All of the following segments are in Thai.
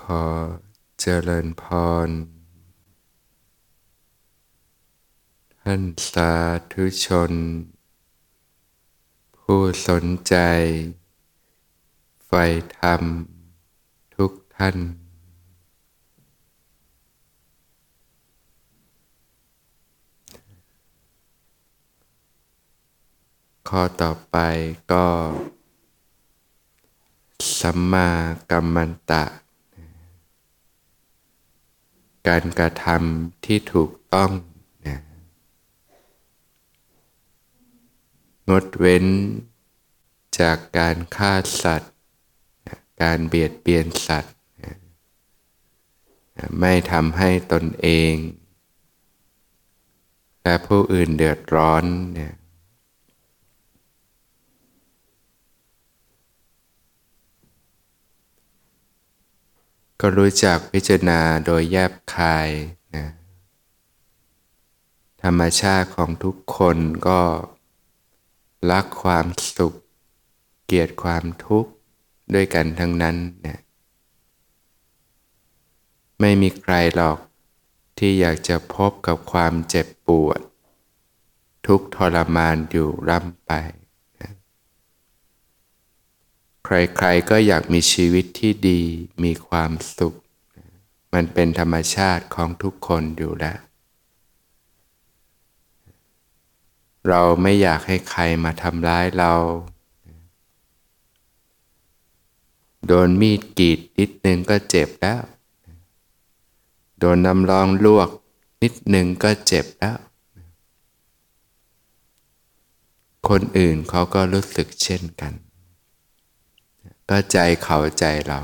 ขอเจริญพร ท่านสาธุชน ผู้สนใจใฝ่ธรรม ทุกท่าน ข้อต่อไปก็ สัมมากัมมันตะ การกระทำที่ถูกต้องนะงดเว้นจากการฆ่าสัตว์ การเบียดเบียนสัตว์ ไม่ทำให้ตนเอง และผู้อื่นเดือดร้อนเนี่ย ก็รู้จักพิจารณาโดยแยบคายนะธรรมชาติของทุกคนก็รักความสุข เกลียดความทุกข์ด้วยกันทั้งนั้นนะไม่มีใครหรอกที่อยากจะพบกับความเจ็บปวด ทุกทรมานอยู่ร่ำไป ใครๆก็อยากมีชีวิตที่ดีมีความสุข มันเป็นธรรมชาติของทุกคนอยู่แล้ว เราไม่อยากให้ใครมาทำร้ายเรา โดนมีดกรีดนิดนึงก็เจ็บแล้ว โดนน้ำร้องลวกนิดนึงก็เจ็บแล้ว คนอื่นเขาก็รู้สึกเช่นกัน ก็ใจเขาใจเรา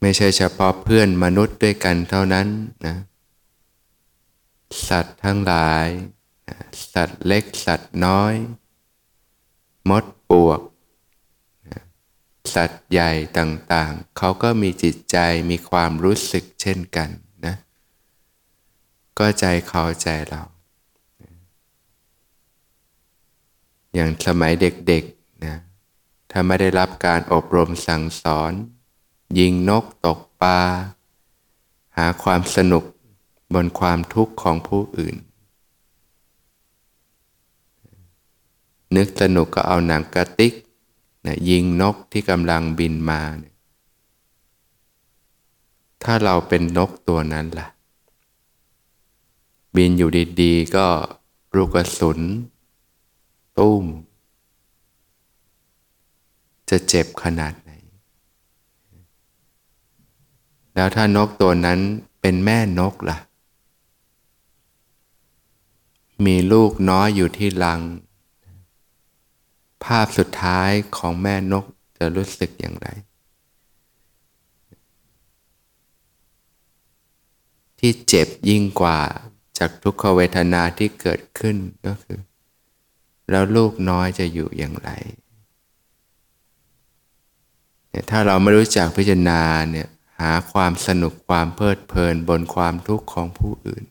ไม่ใช่เฉพาะเพื่อนมนุษย์ด้วยกันเท่านั้นนะสัตว์ทั้งหลาย สัตว์เล็กสัตว์น้อย มดปวก สัตว์ใหญ่ต่างๆ เขาก็มีจิตใจมีความรู้สึกเช่นกันนะ ก็ใจเขาใจเรา อย่างสมัยเด็กๆนะถ้าไม่ได้รับการอบรมสั่งสอน ยิงนกตกปลาหาความสนุกบนความทุกข์ของผู้อื่น นึกสนุกก็เอาหนังกระติกนะยิงนกที่กำลังบินมานะถ้าเราเป็นนกตัวนั้นล่ะ บินอยู่ดีๆก็ลูกกระสุน ตุ้ม จะเจ็บขนาดไหน แล้วถ้านกตัวนั้นเป็นแม่นกละ่ะ มีลูกน้อยอยู่ที่รัง ภาพสุดท้ายของแม่นกจะรู้สึกอย่างไร ที่เจ็บยิ่งกว่าจากทุกขเวทนาที่เกิดขึ้นก็คือ แล้วลูกน้อยจะอยู่อย่างไรถ้าเราไม่รู้จักพิจารณาเนี่ยหาความสนุกความเพลิดเพลินบนความทุกข์ของผู้อื่น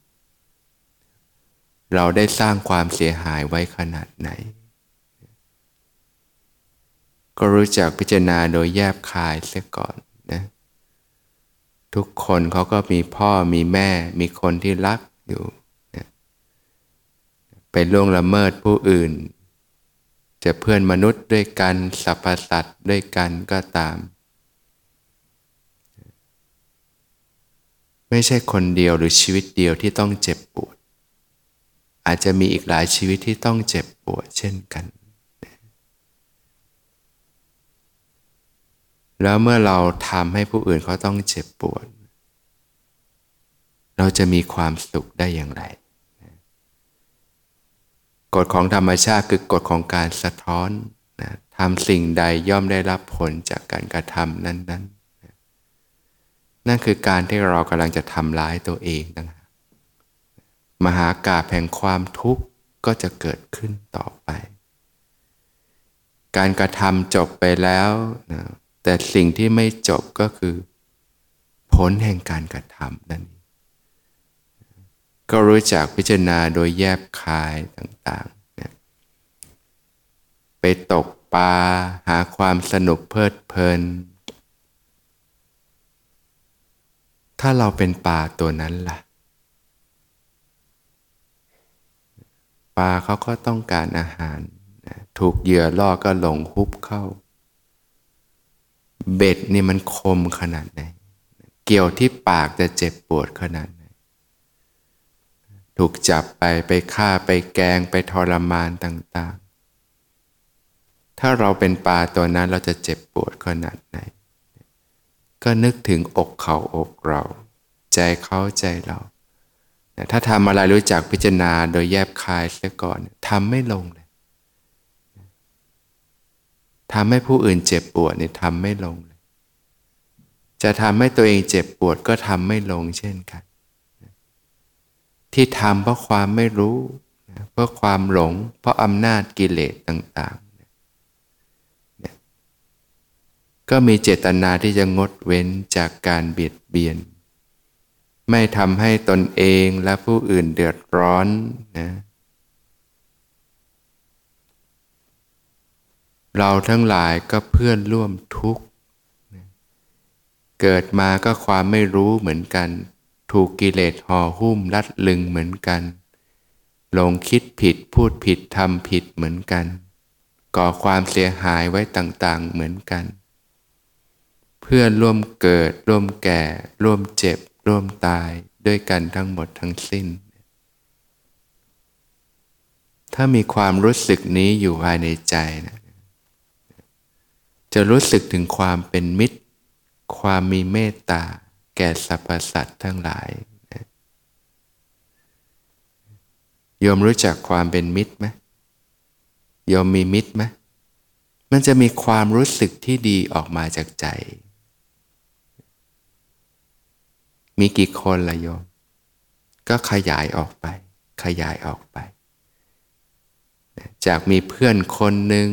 เราได้สร้างความเสียหายไว้ขนาดไหน ก็รู้จักพิจารณาโดยแยบคายเสียก่อนนะทุกคนเขาก็มีพ่อมีแม่มีคนที่รักอยู่ ไปล่วงละเมิดผู้อื่น จะเพื่อนมนุษย์ด้วยกันสรรพสัตว์ด้วยกันก็ตาม ไม่ใช่คนเดียวหรือชีวิตเดียวที่ต้องเจ็บปวด อาจจะมีอีกหลายชีวิตที่ต้องเจ็บปวดเช่นกัน แล้วเมื่อเราทำให้ผู้อื่นเขาต้องเจ็บปวด เราจะมีความสุขได้อย่างไร กฎของธรรมชาติคือกฎของการสะท้อนนะทำสิ่งใดย่อมได้รับผลจากการกระทำนั้นๆนนนั่นคือการที่เรากำลังจะทำร้ายตัวเองนะมหากาแห่งความทุกข์ก็จะเกิดขึ้นต่อไป การกระทำจบไปแล้วนะแต่สิ่งที่ไม่จบก็คือ ผลแห่งการกระทำนั่นเอง ก็รู้จักพิจารณาโดยแยบคายต่างๆไปตกปลาหาความสนุกเพลิดเพลิน ถ้าเราเป็นปลาตัวนั้นล่ะ ปลาเขาก็ต้องการอาหาร ถูกเหยื่อล่อก็หลงฮุบเข้า เบ็ดนี่มันคมขนาดไหน เกี่ยวที่ปากจะเจ็บปวดขนาด ถูกจับไปไปฆ่าไปแกงไปทรมานต่างๆ ถ้าเราเป็นปลาตัวนั้นเราจะเจ็บปวดขนาดไหน ก็นึกถึงอกเขาอกเรา ใจเขาใจเรา ถ้าทำอะไรรู้จักพิจารณาโดยแยบคายเสียก่อนทำไม่ลงเลยทำให้ผู้อื่นเจ็บปวดเนี่ยทำไม่ลงเลย จะทำให้ตัวเองเจ็บปวดก็ทำไม่ลงเช่นกัน ที่ทำเพราะความไม่รู้เพราะความหลง เพราะอำนาจกิเลสต่างๆ ก็มีเจตนาที่จะงดเว้นจากการเบียดเบียน ไม่ทำให้ตนเองและผู้อื่นเดือดร้อนนะเราทั้งหลายก็เพื่อนร่วมทุกข์ เกิดมาก็ความไม่รู้เหมือนกัน ถูกกิเลสห่อหุ้มรัดลึงเหมือนกันหลงคิดผิดพูดผิดทำผิดเหมือนกัน ก่อความเสียหายไว้ต่างๆเหมือนกัน เพื่อนร่วมเกิด ร่วมแก่ ร่วมเจ็บ ร่วมตายด้วยกันทั้งหมดทั้งสิ้น ถ้ามีความรู้สึกนี้อยู่ภายในใจนะจะรู้สึกถึงความเป็นมิตร ความมีเมตตา แก่สรรพสัตว์ทั้งหลายโยมรู้จักความเป็นมิตรไหมโยมมีมิตรไหมมันจะมีความรู้สึกที่ดีออกมาจากใจ มีกี่คนละโยม ก็ขยายออกไป ขยายออกไป จากมีเพื่อนคนหนึ่ง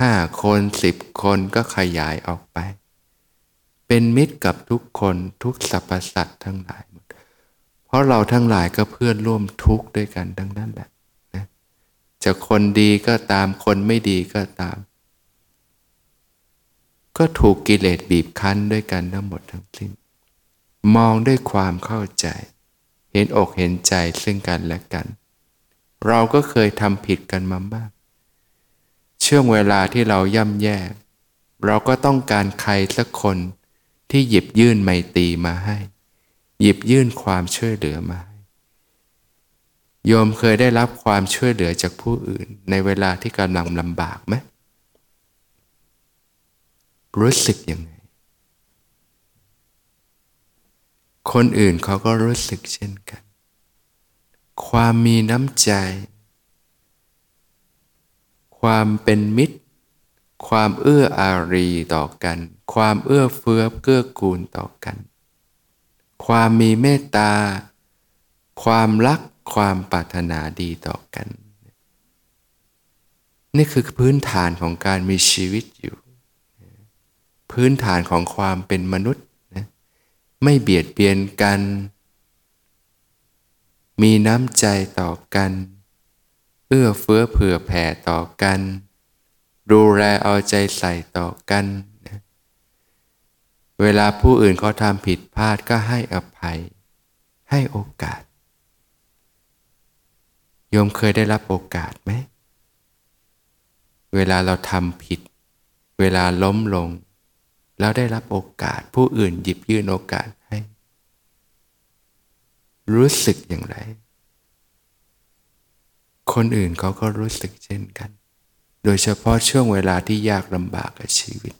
ห้าคนสิบคนก็ขยายออกไป เป็นมิตรกับทุกคนทุกสรรพสัตว์ทั้งหลายหมด เพราะเราทั้งหลายก็เพื่อนร่วมทุกข์ด้วยกันทั้งนั้นแหละนะจะคนดีก็ตามคนไม่ดีก็ตาม ก็ถูกกิเลสบีบคั้นด้วยกันทั้งหมดทั้งสิ้น มองด้วยความเข้าใจ เห็นอกเห็นใจซึ่งกันและกัน เราก็เคยทำผิดกันมามาก ช่วงเวลาที่เราย่ำแย่ เราก็ต้องการใครสักคน ที่หยิบยื่นไมตรีมาให้ หยิบยื่นความช่วยเหลือมาให้โยมเคยได้รับความช่วยเหลือจากผู้อื่น ในเวลาที่กำลังลำบากไหมรู้สึกยังไง คนอื่นเขาก็รู้สึกเช่นกัน ความมีน้ำใจ ความเป็นมิตร ความเอื้ออารีต่อกัน ความเอื้อเฟื้อเกื้อกูลต่อกัน ความมีเมตตา ความรักความปรารถนาดีต่อกัน นี่คือพื้นฐานของการมีชีวิตอยู่ พื้นฐานของความเป็นมนุษย์ไม่เบียดเบียนกัน มีน้ำใจต่อกัน เอื้อเฟื้อเผื่อแผ่ต่อกัน ดูแลเอาใจใส่ต่อกัน เวลาผู้อื่นเขาทำผิดพลาดก็ให้อภัย ให้โอกาส โยมเคยได้รับโอกาสไหม เวลาเราทำผิด เวลาล้มลง แล้วได้รับโอกาส ผู้อื่นหยิบยื่นโอกาสให้ รู้สึกอย่างไร คนอื่นเขาก็รู้สึกเช่นกัน โดยเฉพาะช่วงเวลาที่ยากลำบากกับชีวิต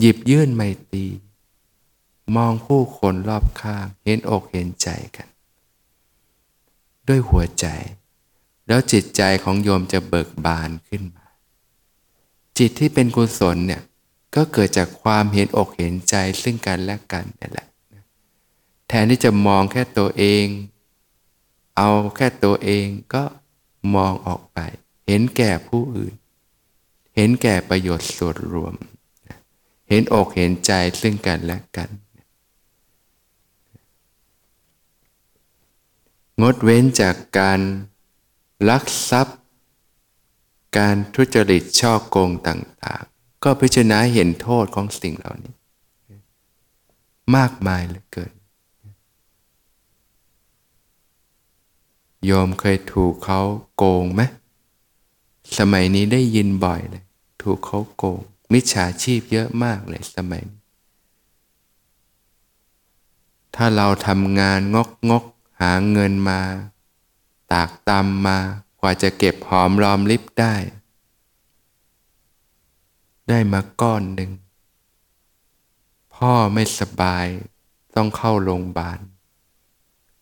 หยิบยื่นไมตรีมองผู้คนรอบข้าง เห็นอกเห็นใจกัน ด้วยหัวใจ แล้วจิตใจของโยมจะเบิกบานขึ้นมา จิตที่เป็นกุศลเนี่ยก็เกิดจากความเห็นอกเห็นใจซึ่งกันและกันนี่แหละ แทนที่จะมองแค่ตัวเอง เอาแค่ตัวเองก็มองออกไป เห็นแก่ผู้อื่น เห็นแก่ประโยชน์ส่วนรวม เห็นอกเห็นใจซึ่งกันและกัน งดเว้นจากการลักทรัพย์ การทุจริตช่อโกงต่างๆ ก็พิจารณาเห็นโทษของสิ่งเหล่านี้ มากมายเหลือเกินโยมเคยถูกเขาโกงไหมสมัยนี้ได้ยินบ่อยเลย ถูกเขาโกง มิจฉาชีพเยอะมากเลยสมัยนี้ถ้าเราทำงานงกงกหาเงินมา ตากตำมากว่าจะเก็บหอมรอมริบได้ ได้มาก้อนหนึ่ง พ่อไม่สบายต้องเข้าโรงพยาบาล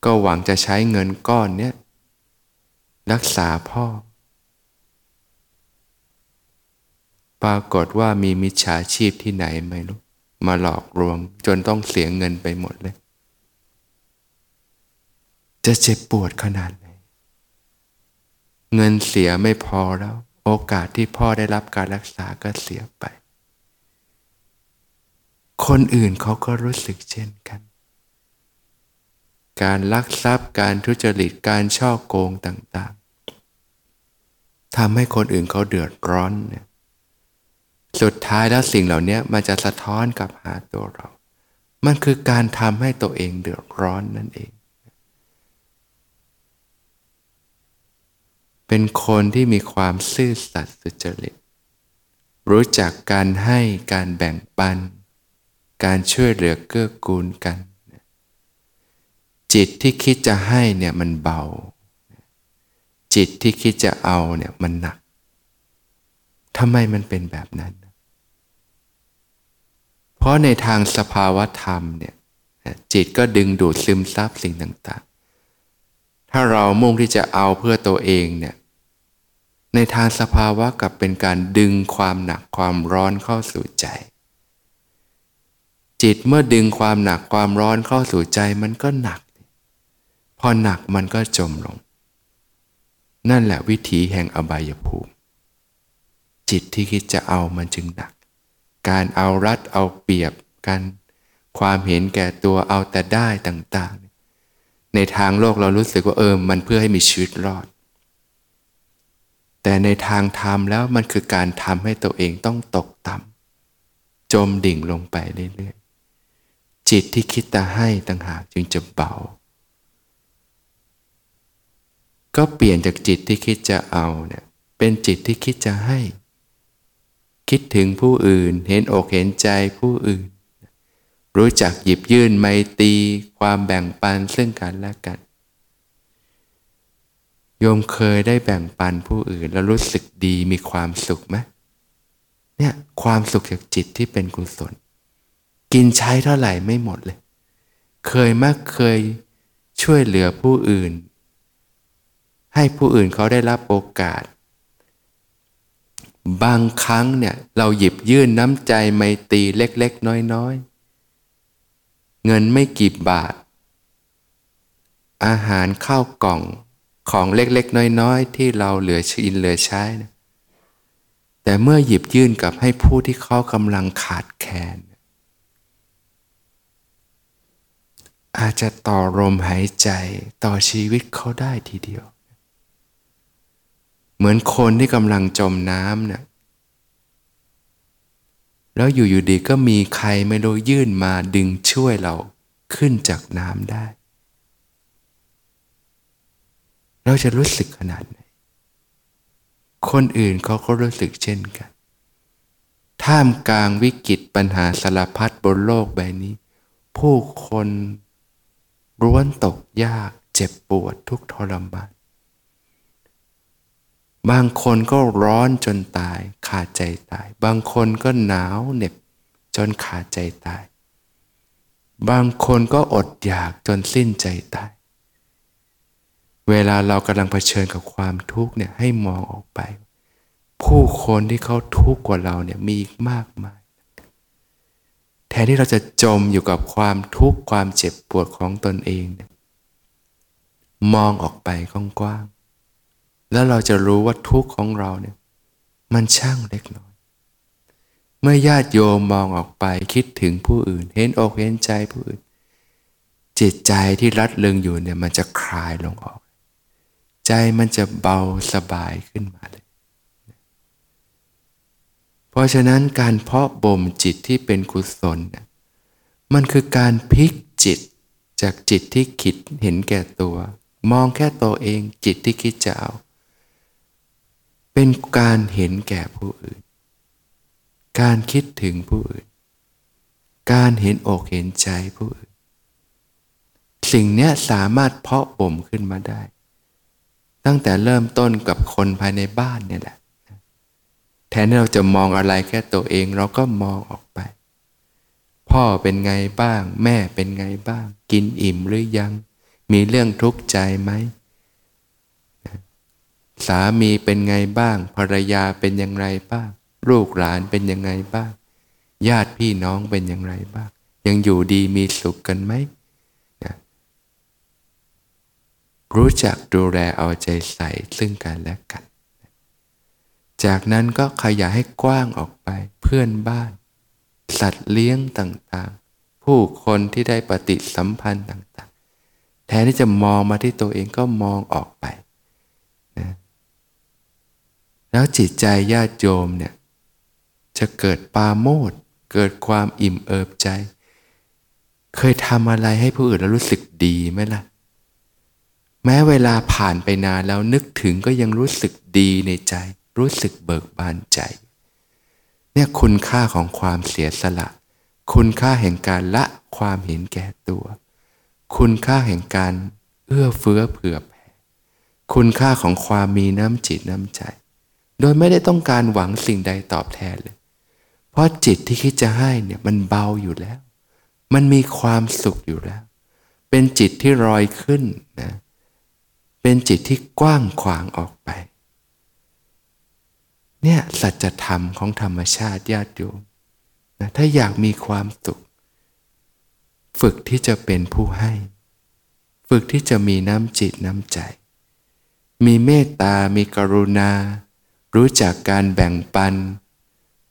ก็หวังจะใช้เงินก้อนเนี้ยรักษาพ่อ ปรากฏว่ามีมิจฉาชีพที่ไหนไม่รู้ มาหลอกลวงจนต้องเสียเงินไปหมดเลย จะเจ็บปวดขนาดไหน เงินเสียไม่พอแล้ว โอกาสที่พ่อได้รับการรักษาก็เสียไป คนอื่นเขาก็รู้สึกเช่นกัน การลักทรัพย์การทุจริตการช่อโกงต่าง ๆทำให้คนอื่นเขาเดือดร้อนเนี่ย สุดท้ายแล้วสิ่งเหล่านี้มันจะสะท้อนกลับหาตัวเรา มันคือการทำให้ตัวเองเดือดร้อนนั่นเอง เป็นคนที่มีความซื่อสัตย์สุจริต รู้จักการให้การแบ่งปัน การช่วยเหลือเกื้อกูลกัน จิตที่คิดจะให้เนี่ยมันเบา จิตที่คิดจะเอาเนี่ยมันหนักทำไมมันเป็นแบบนั้น เพราะในทางสภาวธรรมเนี่ยจิตก็ดึงดูดซึมซับสิ่งต่างๆ ถ้าเรามุ่งที่จะเอาเพื่อตัวเองเนี่ยในทางสภาวะกับเป็นการดึงความหนักความร้อนเข้าสู่ใจ จิตเมื่อดึงความหนักความร้อนเข้าสู่ใจมันก็หนัก พอหนักมันก็จมลง นั่นแหละวิถีแห่งอบายภูมิ จิตที่คิดจะเอามันจึงหนัก การเอารัดเอาเปรียบกัน ความเห็นแก่ตัวเอาแต่ได้ต่างๆ ในทางโลกเรารู้สึกว่าเออมันเพื่อให้มีชีวิตรอด แต่ในทางธรรมแล้วมันคือการทำให้ตัวเองต้องตกต่ำจมดิ่งลงไปเรื่อยๆ จิตที่คิดจะให้ต่างหากจึงจะเบา ก็เปลี่ยนจากจิตที่คิดจะเอาเนี่ยเป็นจิตที่คิดจะให้ คิดถึงผู้อื่น เห็นอกเห็นใจผู้อื่น รู้จักหยิบยื่นไมตรีความแบ่งปันซึ่งกันและกัน โยมเคยได้แบ่งปันผู้อื่น แล้วรู้สึกดีมีความสุขไหมเนี่ยความสุขจากจิตที่เป็นกุศล กินใช้เท่าไหร่ไม่หมดเลย เคยมากเคยช่วยเหลือผู้อื่น ให้ผู้อื่นเขาได้รับโอกาส บางครั้งเนี่ยเราหยิบยื่นน้ำใจไมตรีเล็ก ๆ น้อย ๆ เงินไม่กี่บาท อาหารข้าวกล่องของเล็ก ๆ น้อย ๆ ที่เราเหลือชินเหลือใช้นะแต่เมื่อหยิบยื่นกับให้ผู้ที่เขากำลังขาดแคลนอาจจะต่อลมหายใจต่อชีวิตเขาได้ทีเดียว เหมือนคนที่กำลังจมน้ำเนะ่ยแล้วอยู่อยู่ดีก็มีใครไม่รู้ยื่นมาดึงช่วยเราขึ้นจากน้ำได้ เราจะรู้สึกขนาดไหน คนอื่นเขาก็รู้สึกเช่นกัน ท่ามกลางวิกฤตปัญหาสารพัดบนโลกใบนี้ ผู้คนร้วนตกยากเจ็บปวดทุกทรมาน บางคนก็ร้อนจนตาย ขาดใจตาย บางคนก็หนาวเหน็บจนขาดใจตาย บางคนก็อดอยากจนสิ้นใจตาย เวลาเรากำลังเผชิญกับความทุกข์เนี่ยให้มองออกไป ผู้คนที่เขาทุกข์กว่าเราเนี่ยมีอีกมากมาย แทนที่เราจะจมอยู่กับความทุกข์ความเจ็บปวดของตนเองเนี่ยมองออกไปกว้าง แล้วเราจะรู้ว่าทุกข์ของเราเนี่ยมันช่างเล็กน้อย เมื่อญาติโยมมองออกไปคิดถึงผู้อื่น เห็นอกเห็นใจผู้อื่น จิตใจที่รัดเริงอยู่เนี่ยมันจะคลายลงออก ใจมันจะเบาสบายขึ้นมาเลย เพราะฉะนั้นการเพาะบ่มจิตที่เป็นกุศลเนะมันคือการพลิกจิตจากจิตที่คิดเห็นแก่ตัว มองแค่ตัวเองจิตที่คิดจะเอา เป็นการเห็นแก่ผู้อื่น การคิดถึงผู้อื่น การเห็นอกเห็นใจผู้อื่น สิ่งนี้สามารถเพาะบ่มขึ้นมาได้ ตั้งแต่เริ่มต้นกับคนภายในบ้านเนี่ยแหละ แทนที่เราจะมองอะไรแค่ตัวเองเราก็มองออกไป พ่อเป็นไงบ้าง แม่เป็นไงบ้าง กินอิ่มหรือยัง มีเรื่องทุกข์ใจไหม สามีเป็นไงบ้าง ภรรยาเป็นอย่างไรบ้าง ลูกหลานเป็นยังไงบ้าง ญาติพี่น้องเป็นอย่างไรบ้าง ยังอยู่ดีมีสุขกันไหมรู้จักดูแลเอาใจใส่ซึ่งกันและกัน จากนั้นก็ขยายให้กว้างออกไป เพื่อนบ้าน สัตว์เลี้ยงต่างๆ ผู้คนที่ได้ปฏิสัมพันธ์ต่างๆ แทนที่จะมองมาที่ตัวเองก็มองออกไป แล้วจิตใจญาติโยมเนี่ยจะเกิดปาโมดเกิดความอิ่มเอิบใจ เคยทำอะไรให้ผู้อื่นแล้วรู้สึกดีไหมล่ะ แม้เวลาผ่านไปนานแล้วนึกถึงก็ยังรู้สึกดีในใจ รู้สึกเบิกบานใจ เนี่ยคุณค่าของความเสียสละ คุณค่าแห่งการละความเห็นแก่ตัว คุณค่าแห่งการเอื้อเฟื้อเผื่อแผ่ คุณค่าของความมีน้ำจิตน้ำใจ โดยไม่ได้ต้องการหวังสิ่งใดตอบแทนเลย เพราะจิตที่คิดจะให้เนี่ยมันเบาอยู่แล้ว มันมีความสุขอยู่แล้ว เป็นจิตที่ลอยขึ้นนะ เป็นจิตที่กว้างขวางออกไป เนี่ยสัจธรรมของธรรมชาติญาติโยมนะถ้าอยากมีความสุข ฝึกที่จะเป็นผู้ให้ ฝึกที่จะมีน้ำจิตน้ำใจ มีเมตตา มีกรุณา รู้จักการแบ่งปัน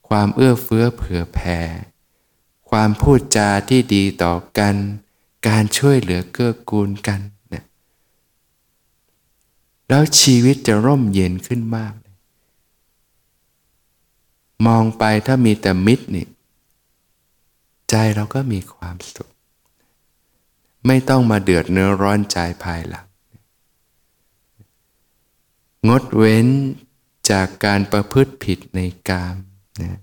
ความเอื้อเฟื้อเผื่อแผ่ ความพูดจาที่ดีต่อกัน การช่วยเหลือเกื้อกูลกันเนี่ยแล้วชีวิตจะร่มเย็นขึ้นมาก มองไปถ้ามีแต่มิตรนี่ใจเราก็มีความสุข ไม่ต้องมาเดือดเนื้อร้อนใจภายหลังงดเว้น จากการประพฤติผิดในกามนะ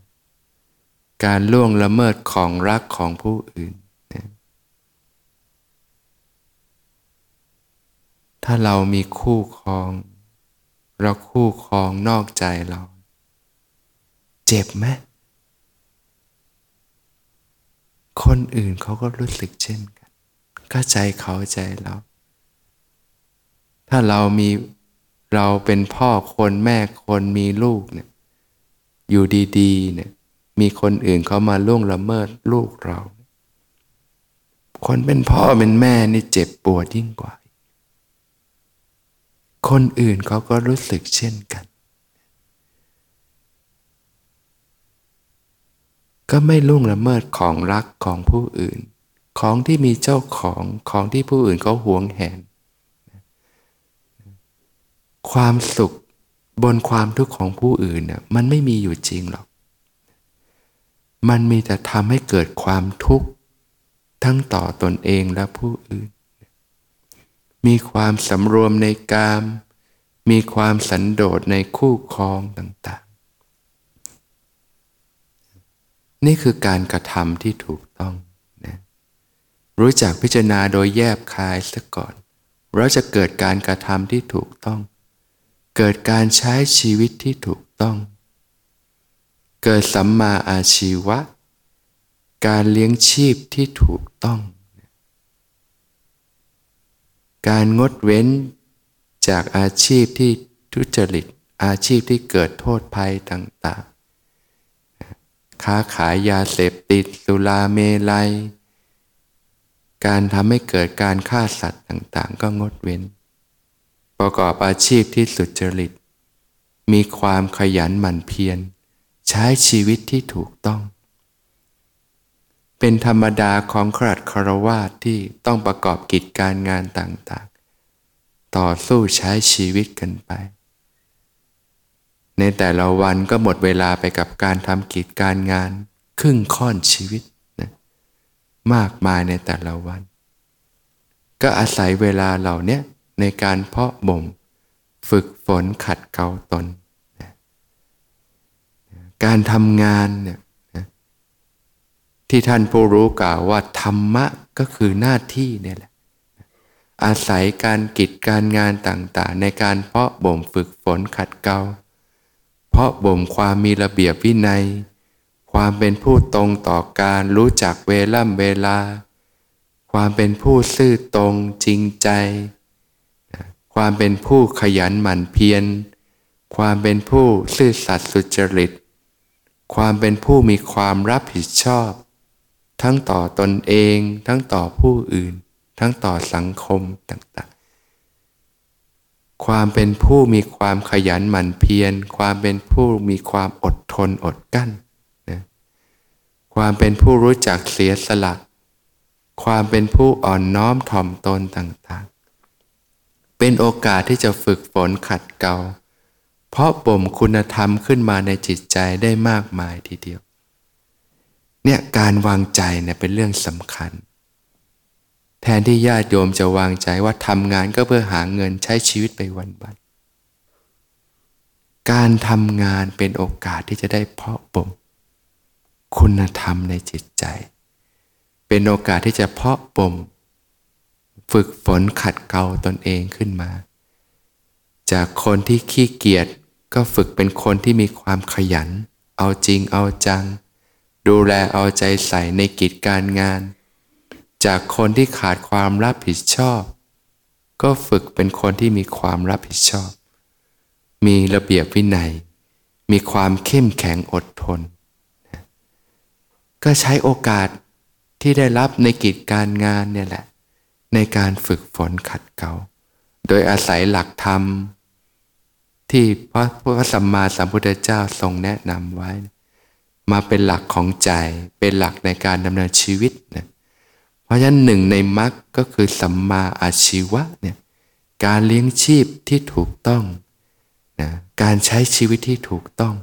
การล่วงละเมิดของรักของผู้อื่นนะถ้าเรามีคู่ครอง เราคู่ครองนอกใจเรา เจ็บไหมคนอื่นเขาก็รู้สึกเช่นกัน ก็ใจเขาใจเรา ถ้าเรามี เราเป็นพ่อคนแม่คนมีลูกเนี่ยอยู่ดีๆเนี่ยมีคนอื่นเขามาล่วงละเมิดลูกเรา คนเป็นพ่อเป็นแม่นี่เจ็บปวดยิ่งกว่า คนอื่นเขาก็รู้สึกเช่นกัน ก็ไม่ล่วงละเมิดของรักของผู้อื่น ของที่มีเจ้าของของที่ผู้อื่นเขาหวงแหน ความสุขบนความทุกข์ของผู้อื่นน่ยมันไม่มีอยู่จริงหรอก มันมีแต่ทำให้เกิดความทุกข์ทั้งต่อตนเองและผู้อื่น มีความสำรวมในกาม มีความสันโดษในคู่ครองต่างๆ นี่คือการกระทำที่ถูกต้องนะรู้จักพิจารณาโดยแยบคายซะก่อนเราจะเกิดการกระทำที่ถูกต้อง เกิดการใช้ชีวิตที่ถูกต้อง เกิดสัมมาอาชีวะ การเลี้ยงชีพที่ถูกต้อง การงดเว้นจากอาชีพที่ทุจริต อาชีพที่เกิดโทษภัยต่างๆ ค้าขายยาเสพติดสุราเมลัย การทำให้เกิดการฆ่าสัตว์ต่างๆ ก็งดเว้น ประกอบอาชีพที่สุจริต มีความขยันหมั่นเพียร ใช้ชีวิตที่ถูกต้อง เป็นธรรมดาของขรัดคารวาสที่ต้องประกอบกิจการงานต่างๆ ต่อสู้ใช้ชีวิตกันไป ในแต่ละวันก็หมดเวลาไปกับการทำกิจการงาน ครึ่งค่อนชีวิตนะมากมายในแต่ละวัน ก็อาศัยเวลาเหล่านี้ ในการเพาะบ่ม ฝึกฝนขัดเกลาตนนะการทำงานเนี่ยนะที่ท่านผู้รู้กล่าวว่าธรรมะก็คือหน้าที่เนี่ยแหละอาศัยการกิจการงานต่างๆ ในการเพาะบ่มฝึกฝนขัดเกลาเพาะบ่มความมีระเบียบวินัย ความเป็นผู้ตรงต่อการรู้จักเวล่ำเวลา ความเป็นผู้ซื่อตรงจริงใจ ความเป็นผู้ขยันหมั่นเพียร ความเป็นผู้ซื่อสัตย์สุจริต ความเป็นผู้มีความรับผิดชอบ ทั้งต่อตนเอง ทั้งต่อผู้อื่น ทั้งต่อสังคมต่างๆ ความเป็นผู้มีความขยันหมั่นเพียร ความเป็นผู้มีความอดทนอดกั้นนะความเป็นผู้รู้จักเสียสละ ความเป็นผู้อ่อนน้อมถ่อมตนต่างๆ เป็นโอกาสที่จะฝึกฝนขัดเกลาเพราะบ่มคุณธรรมขึ้นมาในจิตใจได้มากมายทีเดียว เนี่ยการวางใจเนี่ยเป็นเรื่องสำคัญ แทนที่ญาติโยมจะวางใจว่าทำงานก็เพื่อหาเงินใช้ชีวิตไปวันวันการทำงานเป็นโอกาสที่จะได้เพาะบ่มคุณธรรมในจิตใจ เป็นโอกาสที่จะเพาะบ่ม ฝึกฝนขัดเกลาตนเองขึ้นมา จากคนที่ขี้เกียจก็ฝึกเป็นคนที่มีความขยัน เอาจริงเอาจัง ดูแลเอาใจใส่ในกิจการงาน จากคนที่ขาดความรับผิดชอบ ก็ฝึกเป็นคนที่มีความรับผิดชอบ มีระเบียบวินัย มีความเข้มแข็งอดทน ก็ใช้โอกาสที่ได้รับในกิจการงานเนี่ยแหละ ในการฝึกฝนขัดเกลาโดยอาศัยหลักธรรม ที่พระพุทธสัมมาสัมพุทธเจ้าทรงแนะนำไว้ มาเป็นหลักของใจเป็นหลักในการดำเนินชีวิตนะเพราะฉะนั้นหนึ่งในมรรคก็คือสัมมาอาชีวะเนี่ยการเลี้ยงชีพที่ถูกต้องนะการใช้ชีวิตที่ถูกต้อง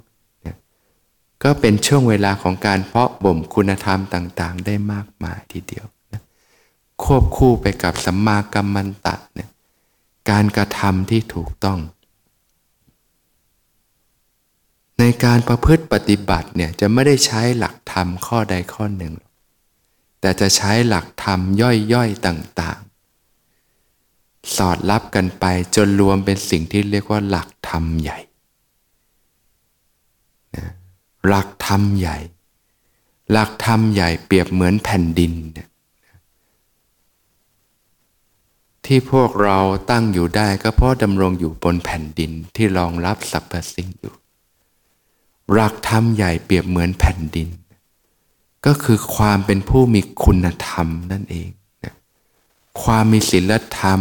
นะก็เป็นช่วงเวลาของการเพาะบ่มคุณธรรมต่าง ๆ ได้มากมายทีเดียว ควบคู่ไปกับสัมมากัมมันตะเนี่ยการกระทำที่ถูกต้อง ในการประพฤติปฏิบัติเนี่ยจะไม่ได้ใช้หลักธรรมข้อใดข้อหนึ่ง แต่จะใช้หลักธรรมย่อยๆต่างๆ สอดรับกันไปจนรวมเป็นสิ่งที่เรียกว่าหลักธรรมใหญ่หลักธรรมใหญ่ หลักธรรมใหญ่เปรียบเหมือนแผ่นดินเนี่ย ที่พวกเราตั้งอยู่ได้ก็เพราะดำรงอยู่บนแผ่นดินที่รองรับสรรพสิ่งอยู่ หลักธรรมใหญ่เปรียบเหมือนแผ่นดิน ก็คือความเป็นผู้มีคุณธรรมนั่นเองนะความมีศีลธรรม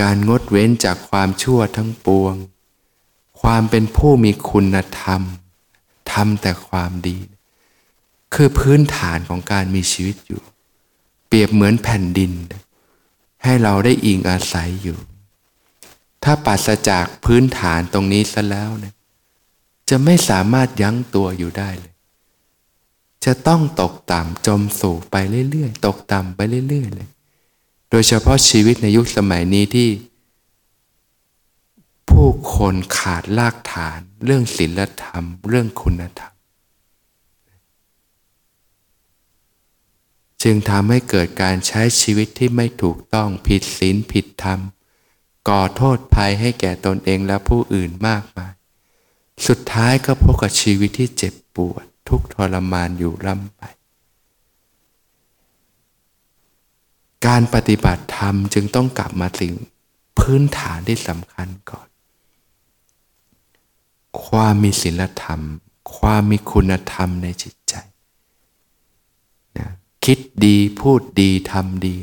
การงดเว้นจากความชั่วทั้งปวง ความเป็นผู้มีคุณธรรมทำแต่ความดี คือพื้นฐานของการมีชีวิตอยู่ เปรียบเหมือนแผ่นดิน ให้เราได้อิงอาศัยอยู่ ถ้าปัสจากพื้นฐานตรงนี้ซะแล้วเนี่ยจะไม่สามารถยั้งตัวอยู่ได้เลย จะต้องตกต่ำจมสู่ไปเรื่อยๆ ตกต่ำไปเรื่อยๆเลย โดยเฉพาะชีวิตในยุคสมัยนี้ที่ ผู้คนขาดรากฐาน เรื่องศีลธรรม เรื่องคุณธรรม จึงทำให้เกิดการใช้ชีวิตที่ไม่ถูกต้องผิดศีลผิดธรรม ก่อโทษภัยให้แก่ตนเองและผู้อื่นมากมาย สุดท้ายก็พบกับชีวิตที่เจ็บปวด ทุกทรมานอยู่ร่ำไป การปฏิบัติธรรมจึงต้องกลับมาสิ่งพื้นฐานที่สำคัญก่อน ความมีศีลธรรม ความมีคุณธรรมในจิตใจ คิดดีพูดดีทำดี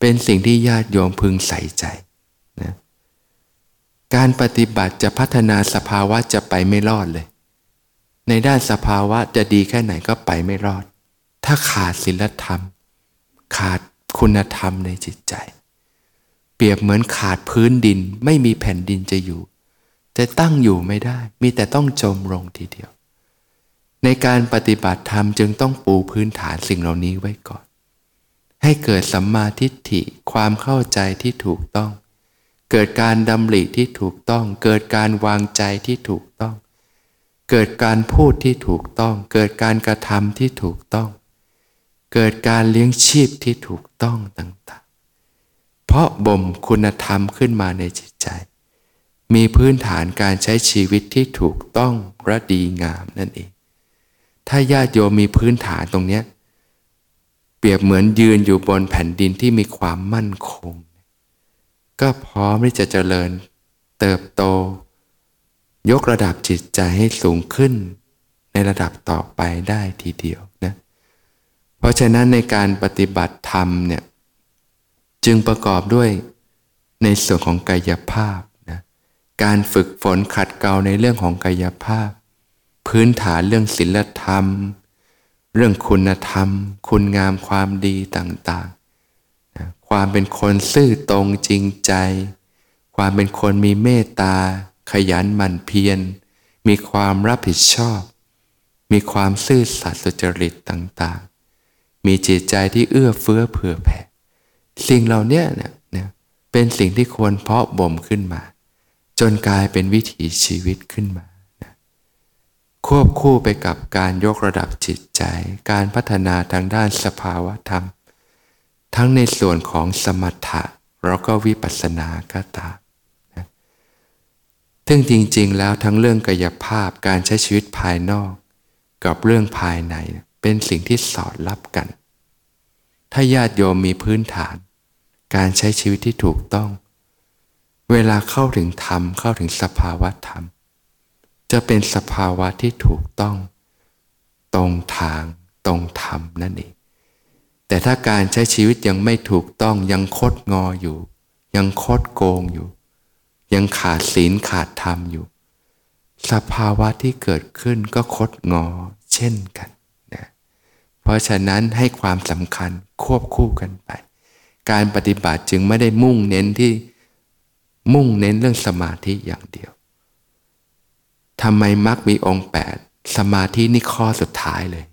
เป็นสิ่งที่ญาติโยมพึงใส่ใจนะการปฏิบัติจะพัฒนาสภาวะจะไปไม่รอดเลย ในด้านสภาวะจะดีแค่ไหนก็ไปไม่รอด ถ้าขาดศีลธรรม ขาดคุณธรรมในจิตใจ เปรียบเหมือนขาดพื้นดินไม่มีแผ่นดินจะอยู่ จะตั้งอยู่ไม่ได้ มีแต่ต้องจมลงทีเดียว ในการปฏิบัติธรรมจึงต้องปูพื้นฐานสิ่งเหล่านี้ไว้ก่อน ให้เกิดสัมมาทิฏฐิความเข้าใจที่ถูกต้อง เกิดการดำริที่ถูกต้อง เกิดการวางใจที่ถูกต้อง เกิดการพูดที่ถูกต้อง เกิดการกระทำที่ถูกต้อง เกิดการเลี้ยงชีพที่ถูกต้องต่างๆ เพราะบ่มคุณธรรมขึ้นมาในจิตใจ มีพื้นฐานการใช้ชีวิตที่ถูกต้องและดีงามนั่นเอง ถ้าญาติโยมมีพื้นฐานตรงนี้เปรียบเหมือนยืนอยู่บนแผ่นดินที่มีความมั่นคง ก็พร้อมที่จะเจริญ เติบโต ยกระดับจิตใจให้สูงขึ้น ในระดับต่อไปได้ทีเดียวนะเพราะฉะนั้นในการปฏิบัติธรรมเนี่ยจึงประกอบด้วยในส่วนของกายภาพการฝึกฝนขัดเกลาในเรื่องของกายภาพ พื้นฐานเรื่องศีลธรรม เรื่องคุณธรรม คุณงามความดีต่างๆความเป็นคนซื่อตรงจริงใจ ความเป็นคนมีเมตตา ขยันหมั่นเพียร มีความรับผิดชอบ มีความซื่อสัตย์สุจริตต่างๆ มีจิตใจที่เอื้อเฟื้อเผื่อแผ่ สิ่งเหล่านี้เนี่ยเป็นสิ่งที่ควรเพาะบ่มขึ้นมา จนกลายเป็นวิถีชีวิตขึ้นมา ควบคู่ไปกับการยกระดับจิตใจ การพัฒนาทางด้านสภาวะธรรม ทั้งในส่วนของสมถะแล้วก็วิปัสสนาก็ตามนะซึ่งจริงๆ แล้วทั้งเรื่องกายภาพการใช้ชีวิตภายนอก กับเรื่องภายในเป็นสิ่งที่สอดรับกัน ถ้าญาติโยมมีพื้นฐาน การใช้ชีวิตที่ถูกต้อง เวลาเข้าถึงธรรมเข้าถึงสภาวะธรรม จะเป็นสภาวะที่ถูกต้อง ตรงทางตรงธรรมนั่นเองแต่ถ้าการใช้ชีวิตยังไม่ถูกต้องยังคดงออยู่ ยังคดโกงอยู่ ยังขาดศีลขาดธรรมอยู่ สภาวะที่เกิดขึ้นก็คดงอเช่นกันนะเพราะฉะนั้นให้ความสำคัญควบคู่กันไป การปฏิบัติจึงไม่ได้มุ่งเน้นที่มุ่งเน้นเรื่องสมาธิอย่างเดียว ทำไมมักมีองค์แปดสมาธินี่ข้อสุดท้ายเลย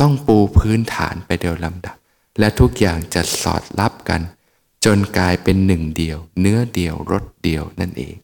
ต้องปูพื้นฐานไปเดียวลำดับ และทุกอย่างจะสอดรับกัน จนกลายเป็นหนึ่งเดียว เนื้อเดียวรสเดียวนั่นเอง